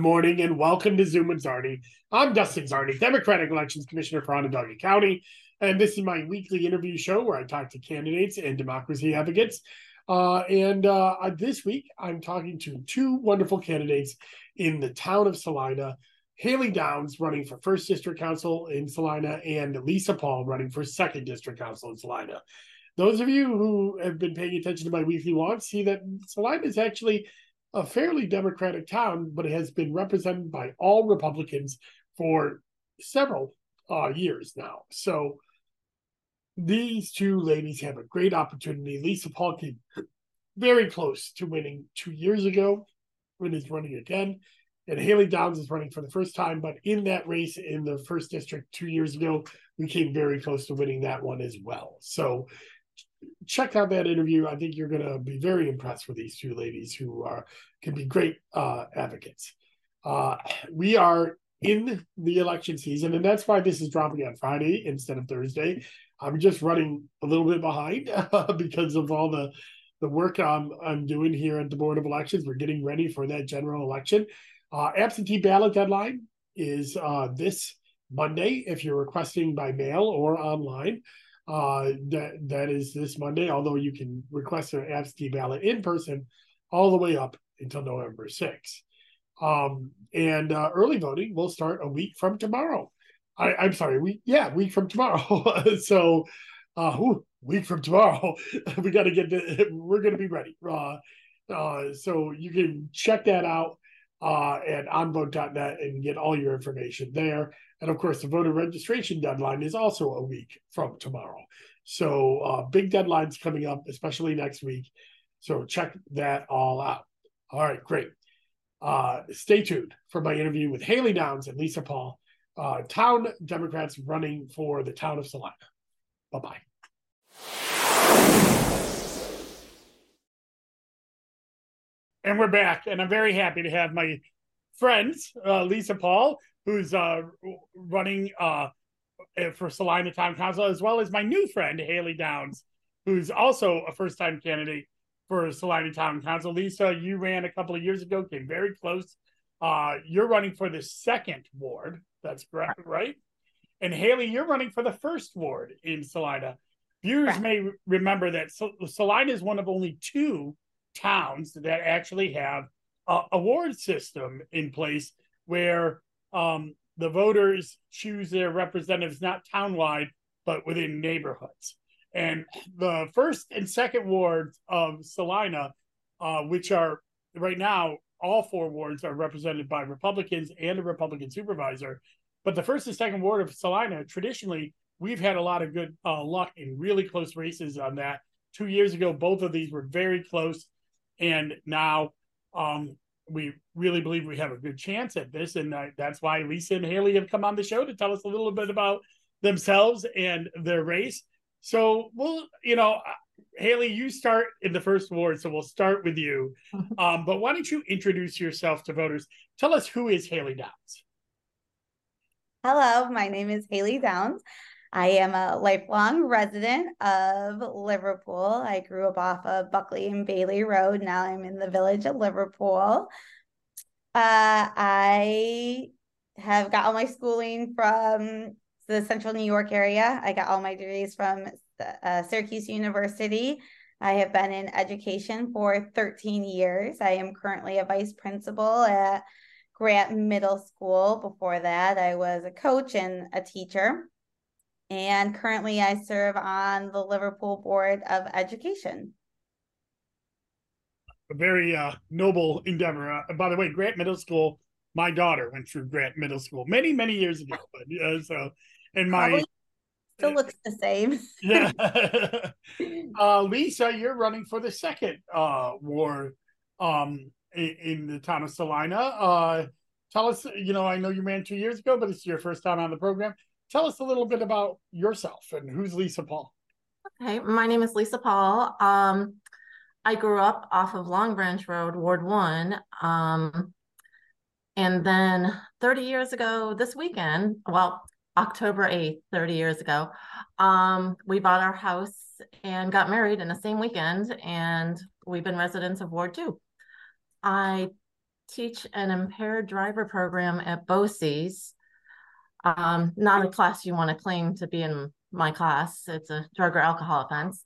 Morning and welcome to Zoom and Czarny. I'm Dustin Czarny, Democratic Elections Commissioner for Onondaga County, and this is my weekly interview show where I talk to candidates and democracy advocates. Uh, and uh, this week, I'm talking to two wonderful candidates in the town of Salina. Haley Downs running for first district council in Salina, and Leesa Paul running for second district council in Salina. Those of you who have been paying attention to my weekly walk see that Salina is actually a fairly Democratic town, but it has been represented by all Republicans for several uh, years now. So these two ladies have a great opportunity. Leesa Paul came very close to winning two years ago when he's running again. And Haley Downs is running for the first time, but in that race in the first district two years ago, we came very close to winning that one as well. So check out that interview. I think you're going to be very impressed with these two ladies who are can be great uh, advocates. Uh, we are in the election season, and that's why this is dropping on Friday instead of Thursday. I'm just running a little bit behind because of all the the work I'm I'm doing here at the Board of Elections. We're getting ready for that general election. Uh, absentee ballot deadline is uh, this Monday if you're requesting by mail or online. Uh, that that is this Monday. Although you can request an absentee ballot in person all the way up until November 6th. Um, and uh, early voting will start a week from tomorrow. I, am sorry, we yeah, week from tomorrow. so, uh, whew, week from tomorrow, we got to get. We're going to be ready. Uh, uh, so you can check that out uh, at onvote.net and get all your information there. And of course, the voter registration deadline is also a week from tomorrow. So uh, big deadlines coming up, especially next week. So check that all out. All right, great. Uh, stay tuned for my interview with Haley Downs and Leesa Paul, uh, town Democrats running for the town of Salina. Bye bye. And we're back, and I'm very happy to have my friends, uh, Leesa Paul, who's uh, running uh, for Salina Town Council, as well as my new friend, Haley Downs, who's also a first time candidate for Salina Town Council. Leesa, you ran a couple of years ago, came very close. Uh, you're running for the second ward. That's correct, right? And Haley, you're running for the first ward in Salina. Viewers may remember that Salina is one of only two towns that actually have a award system in place where um, the voters choose their representatives not townwide, but within neighborhoods. And the first and second wards of Salina, uh, which are right now, all four wards are represented by Republicans and a Republican supervisor. But the first and second ward of Salina, traditionally, we've had a lot of good uh, luck in really close races on that. Two years ago, both of these were very close. And now um, we really believe we have a good chance at this. And uh, that's why Leesa and Haley have come on the show to tell us a little bit about themselves and their race. So we'll, you know, uh, Haley, you start in the first ward, so we'll start with you. Um, but why don't you introduce yourself to voters? Tell us who is Haley Downs. Hello, my name is Haley Downs. I am a lifelong resident of Liverpool. I grew up off of Buckley and Bailey Road. Now I'm in the village of Liverpool. Uh, I have got all my schooling from the central New York area. I got all my degrees from uh, Syracuse University. I have been in education for 13 years. I am currently a vice principal at Grant Middle School. Before that, I was a coach and a teacher. And currently, I serve on the Liverpool Board of Education. A very uh, noble endeavor. Uh, by the way, Grant Middle School, my daughter went through Grant Middle School many, many years ago. But, uh, so and my Probably still looks the same. yeah. uh, Leesa, you're running for the second uh, ward um, in, in, the town of Salina. Uh, tell us, you know, I know you ran two years ago, but it's your first time on the program. Tell us a little bit about yourself and who's Leesa Paul. Okay, my name is Leesa Paul. Um, I grew up off of Long Branch Road, Ward One. Um, and then 30 years ago this weekend, well, October 8th, 30 years ago, um, we bought our house and got married in the same weekend, and we've been residents of Ward 2. I teach an impaired driver program at BOCES. Um, not a class you want to claim to be in my class. It's a drug or alcohol offense.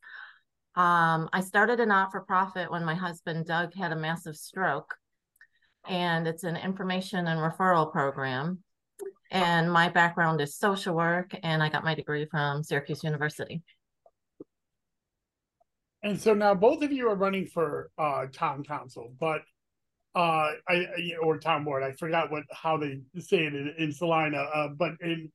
Um, I started a not for profit when my husband Doug had a massive stroke, and it's an information and referral program. And my background is social work, and I got my degree from Syracuse University. And so now both of you are running for uh, town council, but uh, I or town board. I forgot what how they say it in, in Salina. Uh, but in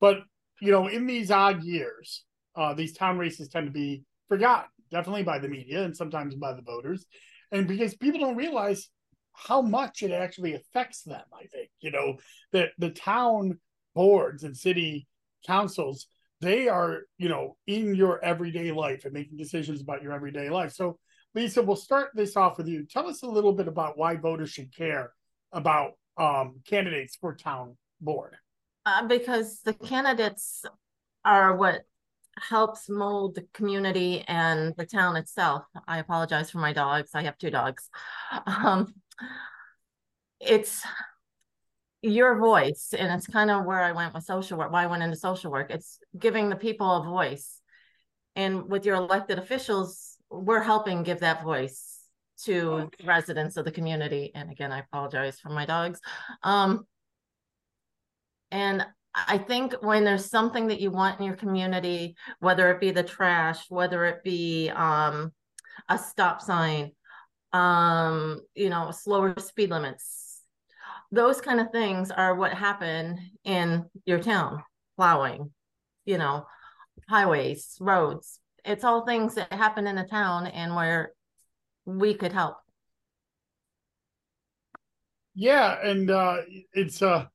but you know in these odd years, uh, these town races tend to be forgotten, definitely by the media and sometimes by the voters, and because people don't realize how much it actually affects them. I think you know that the town boards and city councils they are you know in your everyday life and making decisions about your everyday life. So Leesa, we'll start this off with you. Tell us a little bit about why voters should care about um, candidates for town board. Uh, because the candidates are what helps mold the community and the town itself. I apologize for my dogs. I have two dogs. Um, it's your voice, and it's kind of where I went with social work, why I went into social work. It's giving the people a voice. And with your elected officials, we're helping give that voice to residents of the community. And again, I apologize for my dogs. Um, and I think when there's something that you want in your community, whether it be the trash, whether it be um, a stop sign, um, you know, slower speed limits, those kind of things are what happen in your town. Plowing, you know, highways, roads. It's all things that happen in a town and where we could help. Yeah, and uh, it's uh,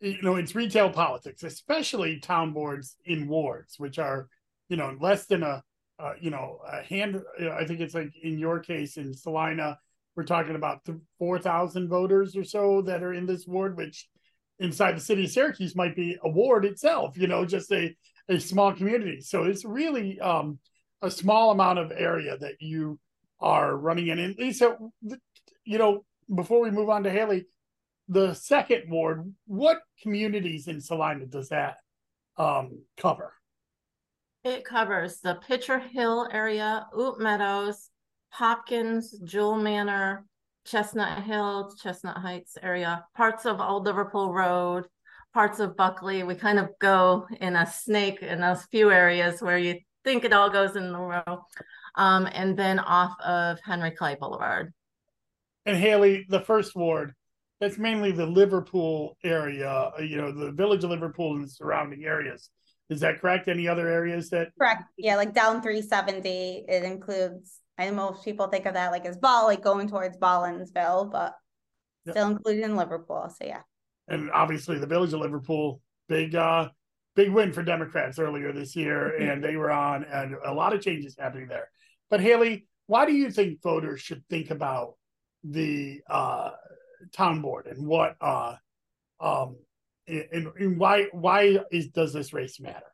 you know, it's retail politics, especially town boards in wards, which are, you know, less than a, uh, you know, a hand. I think it's like in your case in Salina, we're talking about four thousand voters or so that are in this ward, which inside the city of Syracuse might be a ward itself. You know, just a a small community. So it's really um, a small amount of area that you are running in. And Leesa, you know, before we move on to Haley, the second ward, what communities in Salina does that um, cover? It covers the Pitcher Hill area, Oot Meadows, Hopkins, Jewel Manor, Chestnut Hill, Chestnut Heights area, parts of Old Liverpool Road, parts of Buckley. We kind of go in a snake in those few areas where you think it all goes in a row. Um, and then off of Henry Clay Boulevard. And Haley, the first ward, that's mainly the Liverpool area, uh, you know, the village of Liverpool and the surrounding areas. Is that correct? Any other areas that? Correct. Yeah, like down 370, it includes, I know most people think of that like as Ball, like going towards Baldwinsville, but yep. still included in Liverpool. So yeah. And obviously the village of Liverpool, big uh big win for Democrats earlier this year, and they were on and a lot of changes happening there. But Haley, why do you think voters should think about the uh town board and what uh um and, and why why is does this race matter?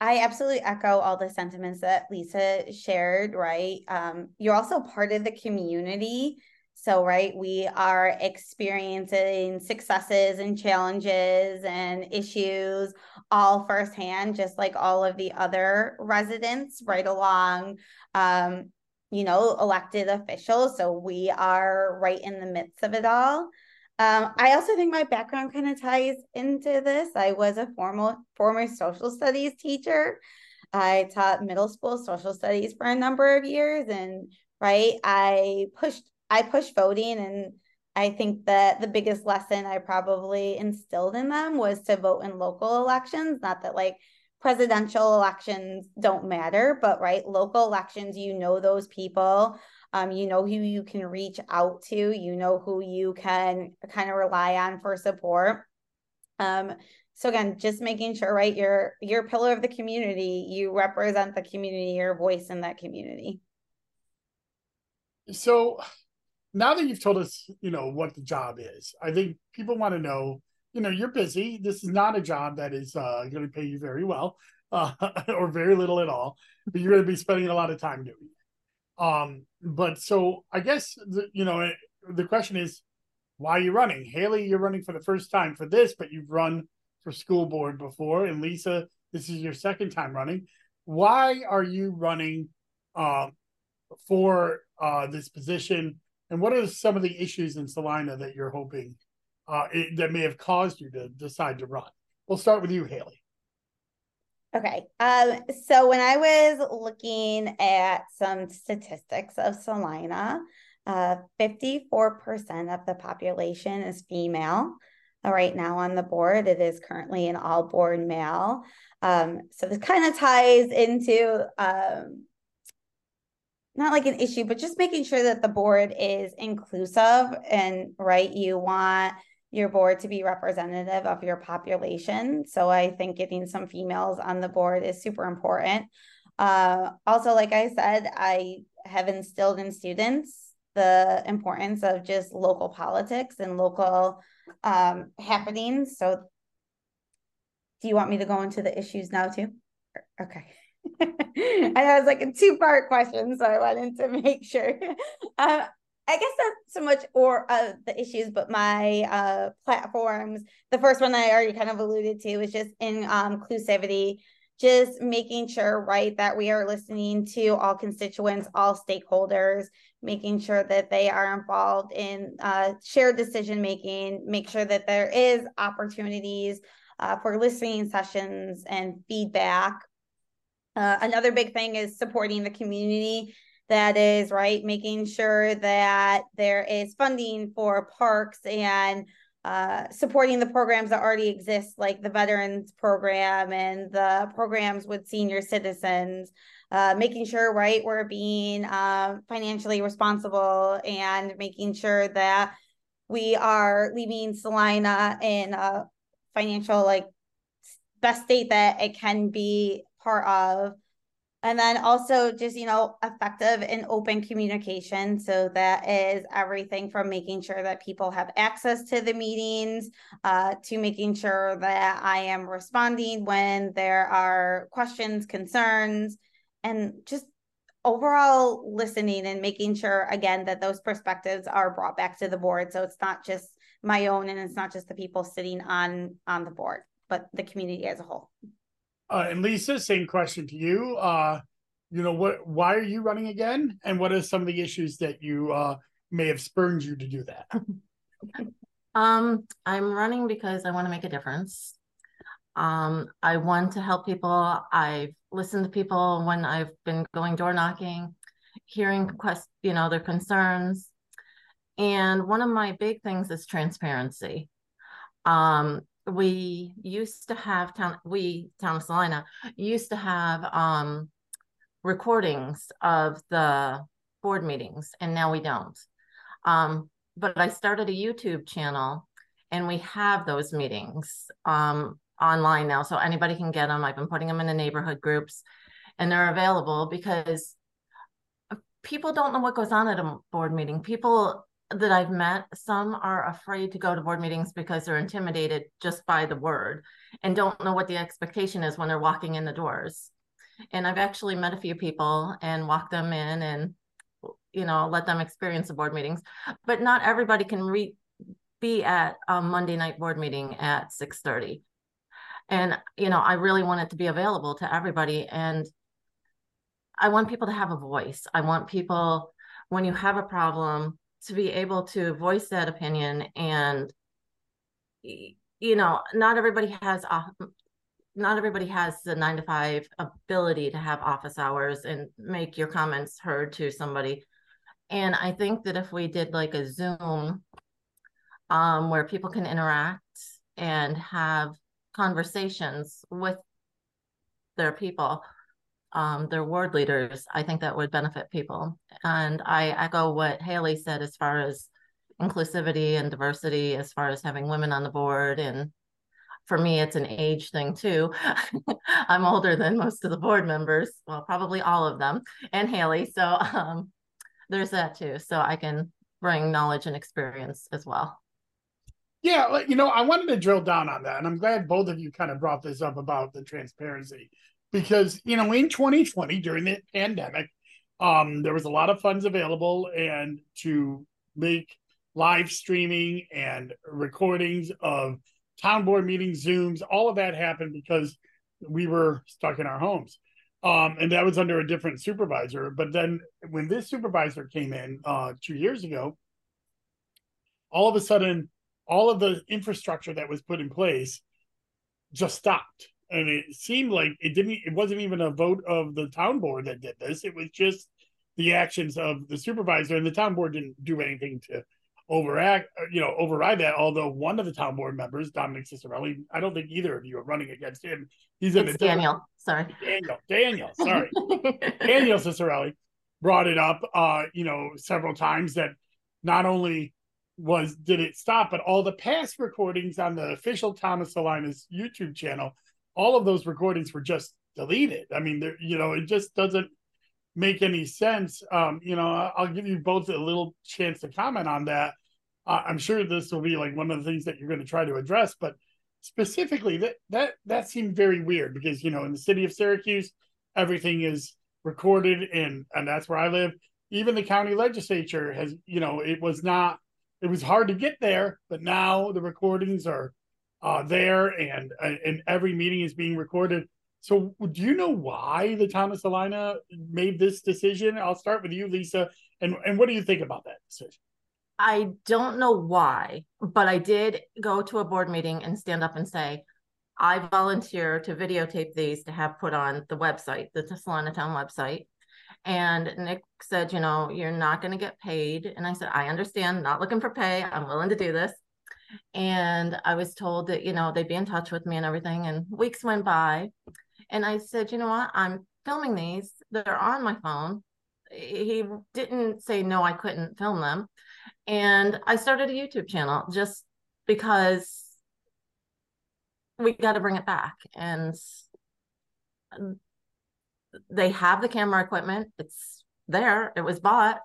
I absolutely echo all the sentiments that Leesa shared, right? Um, you're also part of the community. So, right, we are experiencing successes and challenges and issues all firsthand, just like all of the other residents right along um, you know, elected officials. So we are right in the midst of it all. Um, I also think my background kind of ties into this. I was a formal former social studies teacher. I taught middle school social studies for a number of years, and right, I pushed I push voting, and I think that the biggest lesson I probably instilled in them was to vote in local elections. Not that like presidential elections don't matter, but right, local elections, you know those people. Um, you know who you can reach out to, you know who you can kind of rely on for support. Um, so again, just making sure, right, you're you're a pillar of the community, you represent the community, your voice in that community. So now that you've told us, you know, what the job is, I think people want to know you know you're busy this is not a job that is uh, going to pay you very well uh, or very little at all but you're going to be spending a lot of time doing it um but so i guess the, you know the question is, why are you running? Haley, you're running for the first time for this, but you've run for school board before, and Lisa, this is your second time running. Why are you running uh, for uh, this position? And what are some of the issues in Salina that you're hoping uh, it, that may have caused you to decide to run? We'll start with you, Haley. Okay. Um, so when I was looking at some statistics of Salina, uh, 54% of the population is female. Uh, right now on the board, it is currently an all board male. Um, so this kind of ties into um, not like an issue, but just making sure that the board is inclusive and right. You want your board to be representative of your population. So I think getting some females on the board is super important. Uh, also, like I said, I have instilled in students the importance of just local politics and local um, happenings. So, do you want me to go into the issues now too? Okay. And that was like a two part question, so I wanted to make sure. Um, I guess not so much or uh, the issues, but my uh, platforms. The first one I already kind of alluded to is just in inclusivity, just making sure, right, that we are listening to all constituents, all stakeholders, making sure that they are involved in uh, shared decision making, make sure that there is opportunities uh, for listening sessions and feedback. Uh, another big thing is supporting the community. That is right making sure that there is funding for parks and uh, supporting the programs that already exist like the veterans program and the programs with senior citizens. Uh, making sure right we're being uh, financially responsible and making sure that we are leaving salina in a financial like best state that it can be part of and then also just, you know, effective and open communication. So that is everything from making sure that people have access to the meetings uh, to making sure that I am responding when there are questions, concerns, and just overall listening and making sure again that those perspectives are brought back to the board so it's not just my own and it's not just the people sitting on on the board but the community as a whole uh, and Leesa, same question to you. Uh, you know what? Why are you running again? And what are some of the issues that you uh, may have spurned you to do that? um, I'm running because I want to make a difference. Um, I want to help people. I've listened to people when I've been going door knocking, hearing quest, you know, their concerns. And one of my big things is transparency. Um, we used to have town we town of salina used to have um recordings of the board meetings and now we don't. Um but i started a youtube channel and we have those meetings um online now so anybody can get them i've been putting them in the neighborhood groups and they're available because people don't know what goes on at a board meeting. People that I've met, some are afraid to go to board meetings because they're intimidated just by the word and don't know what the expectation is when they're walking in the doors. And I've actually met a few people and walked them in and you know let them experience the board meetings. But not everybody can re- be at a monday night board meeting at 6.30 and you know i really want it to be available to everybody and i want people to have a voice. I want people when you have a problem to be able to voice that opinion and you know not everybody has not everybody has the nine to five ability to have office hours and make your comments heard to somebody. And i think that if we did like a zoom um, where people can interact and have conversations with their people um, their ward leaders, I think that would benefit people. And I echo what Haley said as far as inclusivity and diversity, as far as having women on the board. And for me, it's an age thing too. I'm older than most of the board members, well, probably all of them, and Haley. So um, there's that too. So I can bring knowledge and experience as well. Yeah, you know, I wanted to drill down on that, and I'm glad both of you kind of brought this up about the transparency because you know in 2020 during the pandemic um, there was a lot of funds available and to make live streaming and recordings of town board meetings, Zooms, all of that happened because we were stuck in our homes. Um, and that was under a different supervisor. But then when this supervisor came in uh, two years ago, all of a sudden, all of the infrastructure that was put in place just stopped. And it seemed like it didn't, it wasn't even a vote of the town board that did this. It was just the actions of the supervisor, and the town board didn't do anything to overact, uh, you know, override that. Although one of the town board members, Dominic Cicerelli, I don't think either of you are running against him. He's in it's Daniel. Sorry, Daniel. Daniel. Sorry, Daniel Cicerelli brought it up, uh, you know, several times that not only was did it stop, but all the past recordings on the official Town of Salina's YouTube channel, all of those recordings were just deleted. I mean, there, you know, it just doesn't make any sense. Um, you know, I'll give you both a little chance to comment on that. Uh, I'm sure this will be like one of the things that you're going to try to address, but specifically that that that seemed very weird because you know in the city of Syracuse everything is recorded and and that's where I live. Even the county legislature has you know it was not it was hard to get there, but now the recordings are uh, there and and every meeting is being recorded. So, do you know why the town of Salina made this decision? I'll start with you, Leesa. And and what do you think about that decision? I don't know why, but I did go to a board meeting and stand up and say, I volunteer to videotape these to have put on the website, the Salina Town website. And Nick said, you know, you're not going to get paid. And I said, I understand, not looking for pay. I'm willing to do this. And I was told that, you know, they'd be in touch with me and everything. And weeks went by. And I said, you know what? I'm filming these. They're on my phone. He didn't say no, I couldn't film them. And I started a YouTube channel just because we got to bring it back. And they have the camera equipment. It's there. It was bought.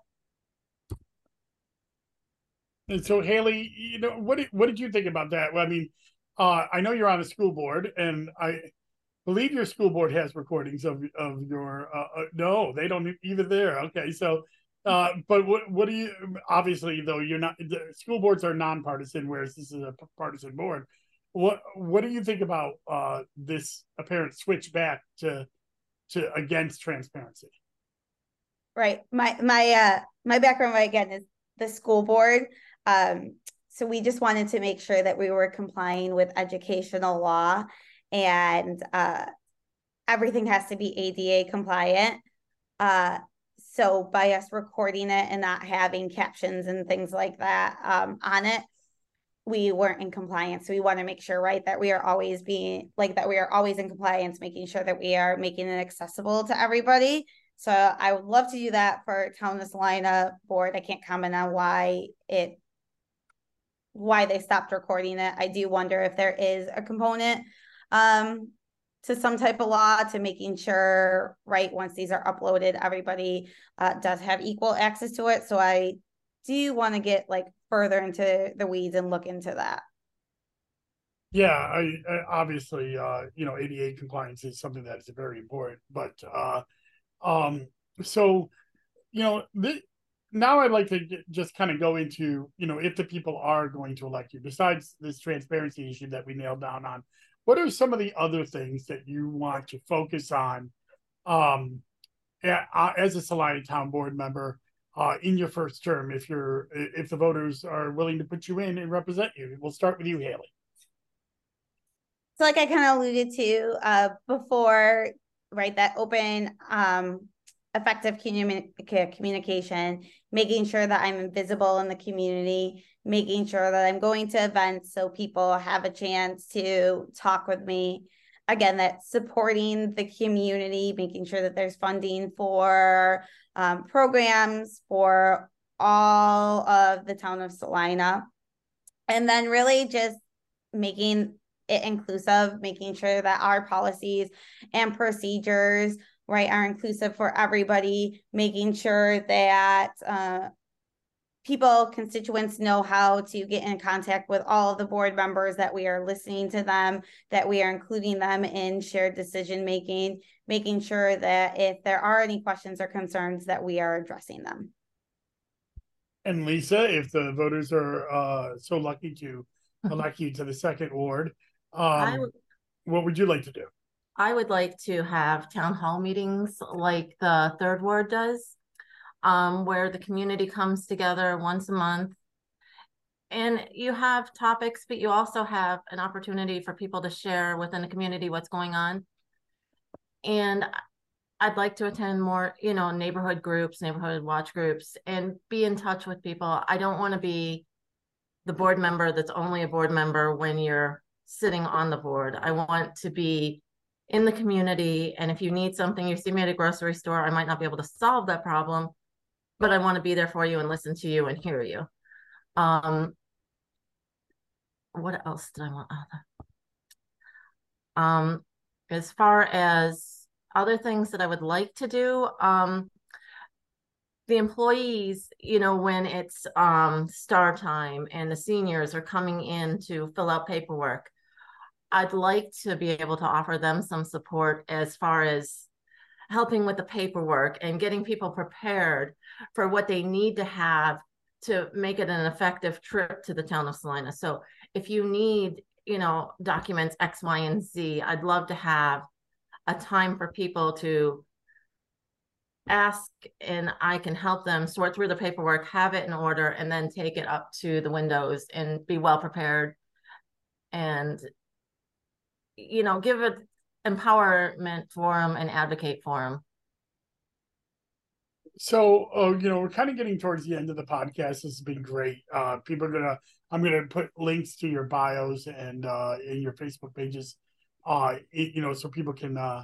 And so, Haley, you know, what did, what did you think about that? Well, I mean, uh, I know you're on a school board, and I believe your school board has recordings of of your. Uh, uh, no, they don't even there. Okay, so, uh, but what what do you? Obviously, though, you're not. The school boards are nonpartisan, whereas this is a partisan board. What what do you think about uh, this apparent switch back to to against transparency? Right. My my uh my background again is the school board. Um, so we just wanted to make sure that we were complying with educational law and uh, everything has to be ADA compliant. Uh, so by us recording it and not having captions and things like that um, on it, we weren't in compliance. So we want to make sure, right, that we are always being like that we are always in compliance, making sure that we are making it accessible to everybody. So I would love to do that for Town Salina board. I can't comment on why it why they stopped recording it. I do wonder if there is a component um, to some type of law to making sure, right, once these are uploaded, everybody uh, does have equal access to it. So I do want to get like further into the weeds and look into that. Yeah, I, I obviously, uh, you know, ADA compliance is something that is very important. But uh, um, so, you know, th- now I'd like to just kind of go into, you know, if the people are going to elect you, besides this transparency issue that we nailed down on, what are some of the other things that you want to focus on um, as a Salina Town Board member uh, in your first term if you're if the voters are willing to put you in and represent you? We'll start with you, Haley. So, like I kind of alluded to uh, before, right? That open, um, effective communi- communication, making sure that I'm visible in the community, making sure that I'm going to events so people have a chance to talk with me. Again, that supporting the community, making sure that there's funding for um, programs for all of the town of Salina. And then really just making it inclusive, making sure that our policies and procedures right are inclusive for everybody making sure that uh, people, constituents know how to get in contact with all of the board members, that we are listening to them, that we are including them in shared decision making, making sure that if there are any questions or concerns, that we are addressing them. And Leesa, if the voters are uh, so lucky to elect you to the second ward, um, would- what would you like to do? I would like to have town hall meetings like the third ward does. Um, where the community comes together once a month. And you have topics, but you also have an opportunity for people to share within the community what's going on. And I'd like to attend more, you know, neighborhood groups, neighborhood watch groups, and be in touch with people. I don't want to be the board member that's only a board member when you're sitting on the board. I want to be in the community. And if you need something, you see me at a grocery store, I might not be able to solve that problem, but I want to be there for you and listen to you and hear you. Um, what else did I want? Um, as far as other things that I would like to do, um, the employees, you know, when it's um star time and the seniors are coming in to fill out paperwork, I'd like to be able to offer them some support as far as helping with the paperwork and getting people prepared for what they need to have to make it an effective trip to the town of Salina. So if you need, you know, documents X, Y, and Z, I'd love to have a time for people to ask and I can help them sort through the paperwork, have it in order, and then take it up to the windows and be well prepared and you know, give it empowerment for them and advocate for them. So, uh, you know, we're kind of getting towards the end of the podcast. This has been great. Uh, people are gonna, I'm gonna put links to your bios and uh, in your Facebook pages, uh, it, you know, so people can uh,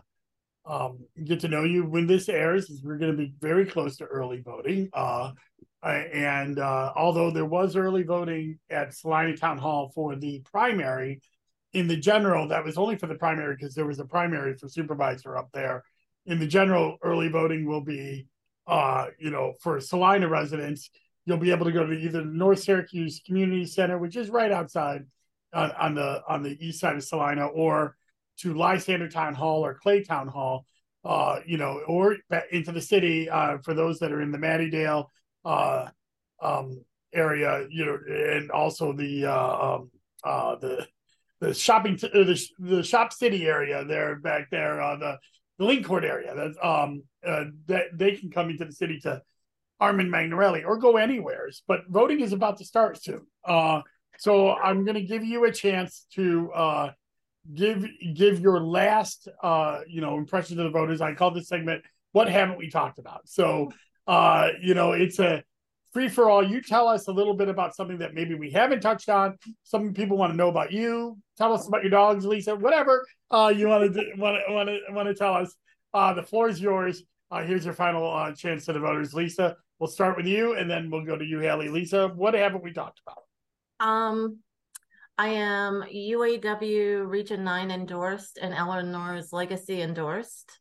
um, get to know you. When this airs, we're gonna be very close to early voting. Uh, and uh, although there was early voting at Salina Town Hall for the primary, in the general, that was only for the primary because there was a primary for supervisor up there. In the general, early voting will be uh, you know, for Salina residents, you'll be able to go to either the North Syracuse Community Center, which is right outside on, on the on the east side of Salina, or to Lysander Town Hall or Clay Town Hall, uh, you know, or into the city uh, for those that are in the Mattydale uh, um, area, you know, and also the uh, um, uh, the the shopping uh, the the shop city area there back there, uh, the the Lyncourt area. That's um uh, that they can come into the city to Armand Magnarelli or go anywheres. But voting is about to start soon. Uh, so I'm going to give you a chance to uh, give give your last uh, you know impression to the voters. I call this segment "What haven't we talked about?" So uh, you know it's a free for all. You tell us a little bit about something that maybe we haven't touched on. Some people want to know about you. Tell us about your dogs, Leesa. Whatever uh, you want to want to want to want to tell us. Uh, the floor is yours. Uh, here's your final uh, chance to the voters, Leesa. We'll start with you, and then we'll go to you, Haley. Leesa, what haven't we talked about? Um, I am UAW Region 9 endorsed and Eleanor's Legacy endorsed.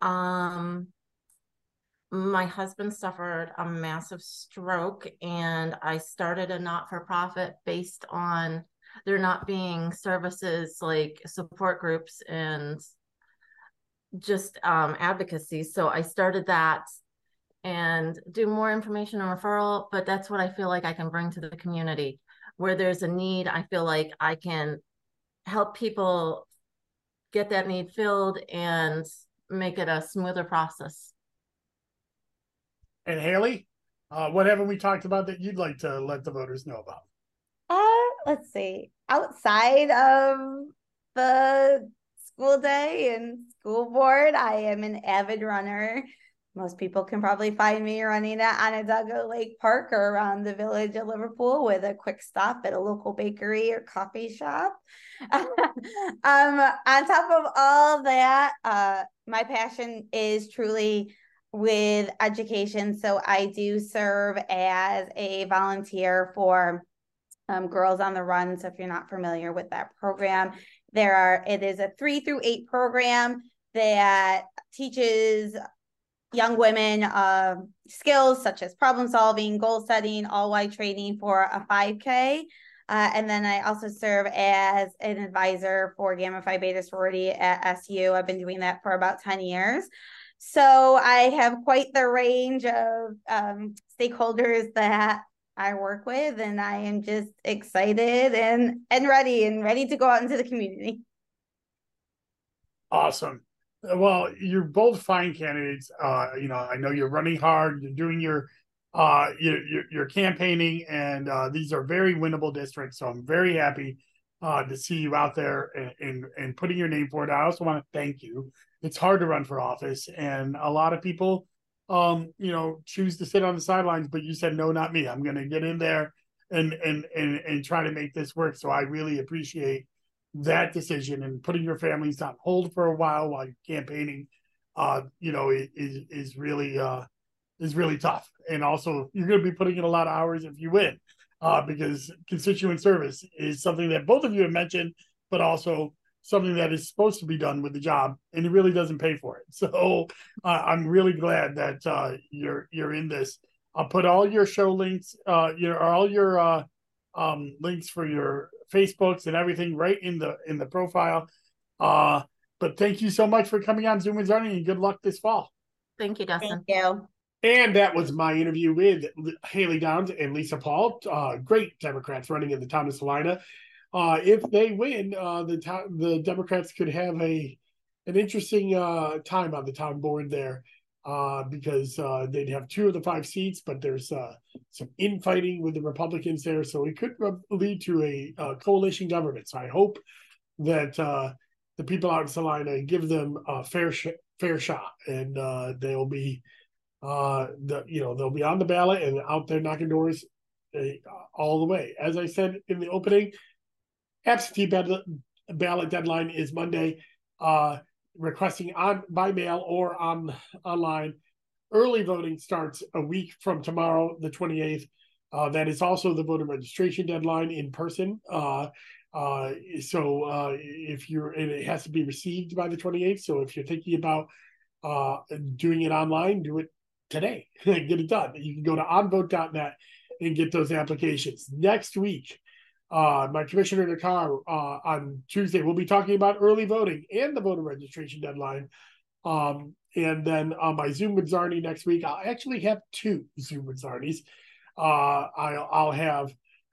Um, my husband suffered a massive stroke, and I started a not for profit based on there not being services like support groups and just um, advocacy. So I started that and do more information and referral, but that's what I feel like I can bring to the community. Where there's a need, I feel like I can help people get that need filled and make it a smoother process. And Haley, uh, what haven't we talked about that you'd like to let the voters know about? Uh, let's see. Outside of the school day and school board, I am an avid runner. Most people can probably find me running at Onondaga Lake Park or around the village of Liverpool with a quick stop at a local bakery or coffee shop. um, on top of all that, uh, my passion is truly with education. So I do serve as a volunteer for um, Girls on the Run. So if you're not familiar with that program, there are it is a three through eight program that teaches young women uh, skills such as problem solving, goal setting, all while training for a 5K. Uh, and then I also serve as an advisor for Gamma Phi Beta sorority at SU. I've been doing that for about 10 years. So I have quite the range of um, stakeholders that I work with, and I am just excited and and ready and ready to go out into the community. Awesome. Well, you're both fine candidates. Uh, you know, I know you're running hard. You're doing your uh you're, you're campaigning and uh these are very winnable districts so i'm very happy uh to see you out there and and, and putting your name forward. I also want to thank you. It's hard to run for office and a lot of people um you know choose to sit on the sidelines but you said no not me. I'm going to get in there and and and and try to make this work. So i really appreciate that decision and putting your families on hold for a while while you're campaigning uh you know is is really uh is really tough. And also, you're going to be putting in a lot of hours if you win, uh, because constituent service is something that both of you have mentioned, but also something that is supposed to be done with the job, and it really doesn't pay for it. So uh, I'm really glad that uh, you're you're in this. I'll put all your show links, uh, your all your uh, um, links for your Facebooks and everything right in the in the profile. Uh, but thank you so much for coming on Zoom and Czarny, and good luck this fall. Thank you, Dustin. Thank you. And that was my interview with Haley Downs and Leesa Paul, uh, great Democrats running in the town of Salina. Uh, if they win, uh, the town, the Democrats could have a an interesting uh, time on the town board there uh, because uh, they'd have two of the five seats, but there's some infighting with the Republicans there, so it could lead to a, a coalition government. So I hope that the people out in Salina give them a fair sh- fair shot, and they'll be uh, the you know they'll be on the ballot and out there knocking doors uh, all the way. As I said in the opening, absentee ballot deadline is Monday. Uh, requesting on by mail or on online. Early voting starts a week from tomorrow, the 28th. Uh, that is also the voter registration deadline in person. Uh, uh, so uh, if you're, it has to be received by the 28th. So if you're thinking about uh, doing it online, do it today. And get it done. You can go to onvote.net and get those applications. Next week, uh, my commissioner car uh, on Tuesday, we'll be talking about early voting and the voter registration deadline. Um, and then on my Zoom with Czarny next week, I'll actually have two Zoom with Czarnys. Uh, I'll, I'll have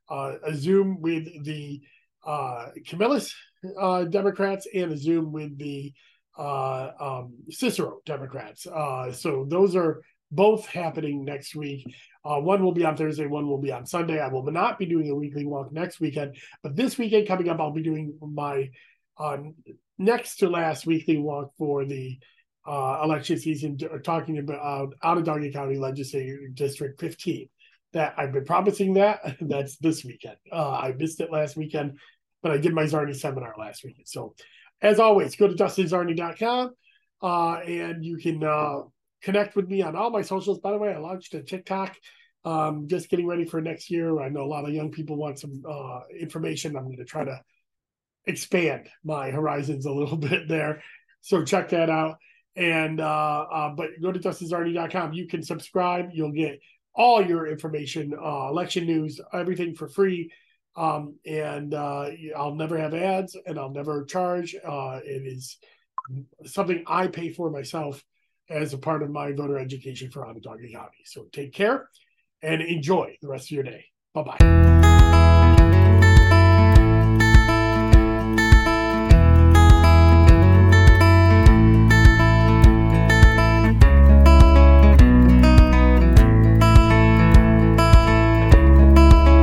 uh, a Zoom with the uh, Camillus uh, Democrats and a Zoom with the uh, um, Cicero Democrats. Uh, so those are both happening next week. Uh, one will be on Thursday, one will be on Sunday. I will not be doing a weekly walk next weekend, but this weekend coming up, I'll be doing my uh, next to last weekly walk for the uh, election season, talking about Onondaga County Legislative District 15. That I've been promising that. That's this weekend. Uh, I missed it last weekend, but I did my Czarny seminar last weekend. So, as always, go to dustinczarny.com uh, and you can uh, connect with me on all my socials. By the way, I launched a TikTok. Um, just getting ready for next year. I know a lot of young people want some uh, information. I'm going to try to expand my horizons a little bit there. So check that out. And uh, uh, but go to dustinczarny.com. You can subscribe. You'll get all your information, uh, election news, everything for free. Um, and uh, I'll never have ads, and I'll never charge. Uh, it is something I pay for myself as a part of my voter education for Onondaga County. So take care and enjoy the rest of your day. Bye bye.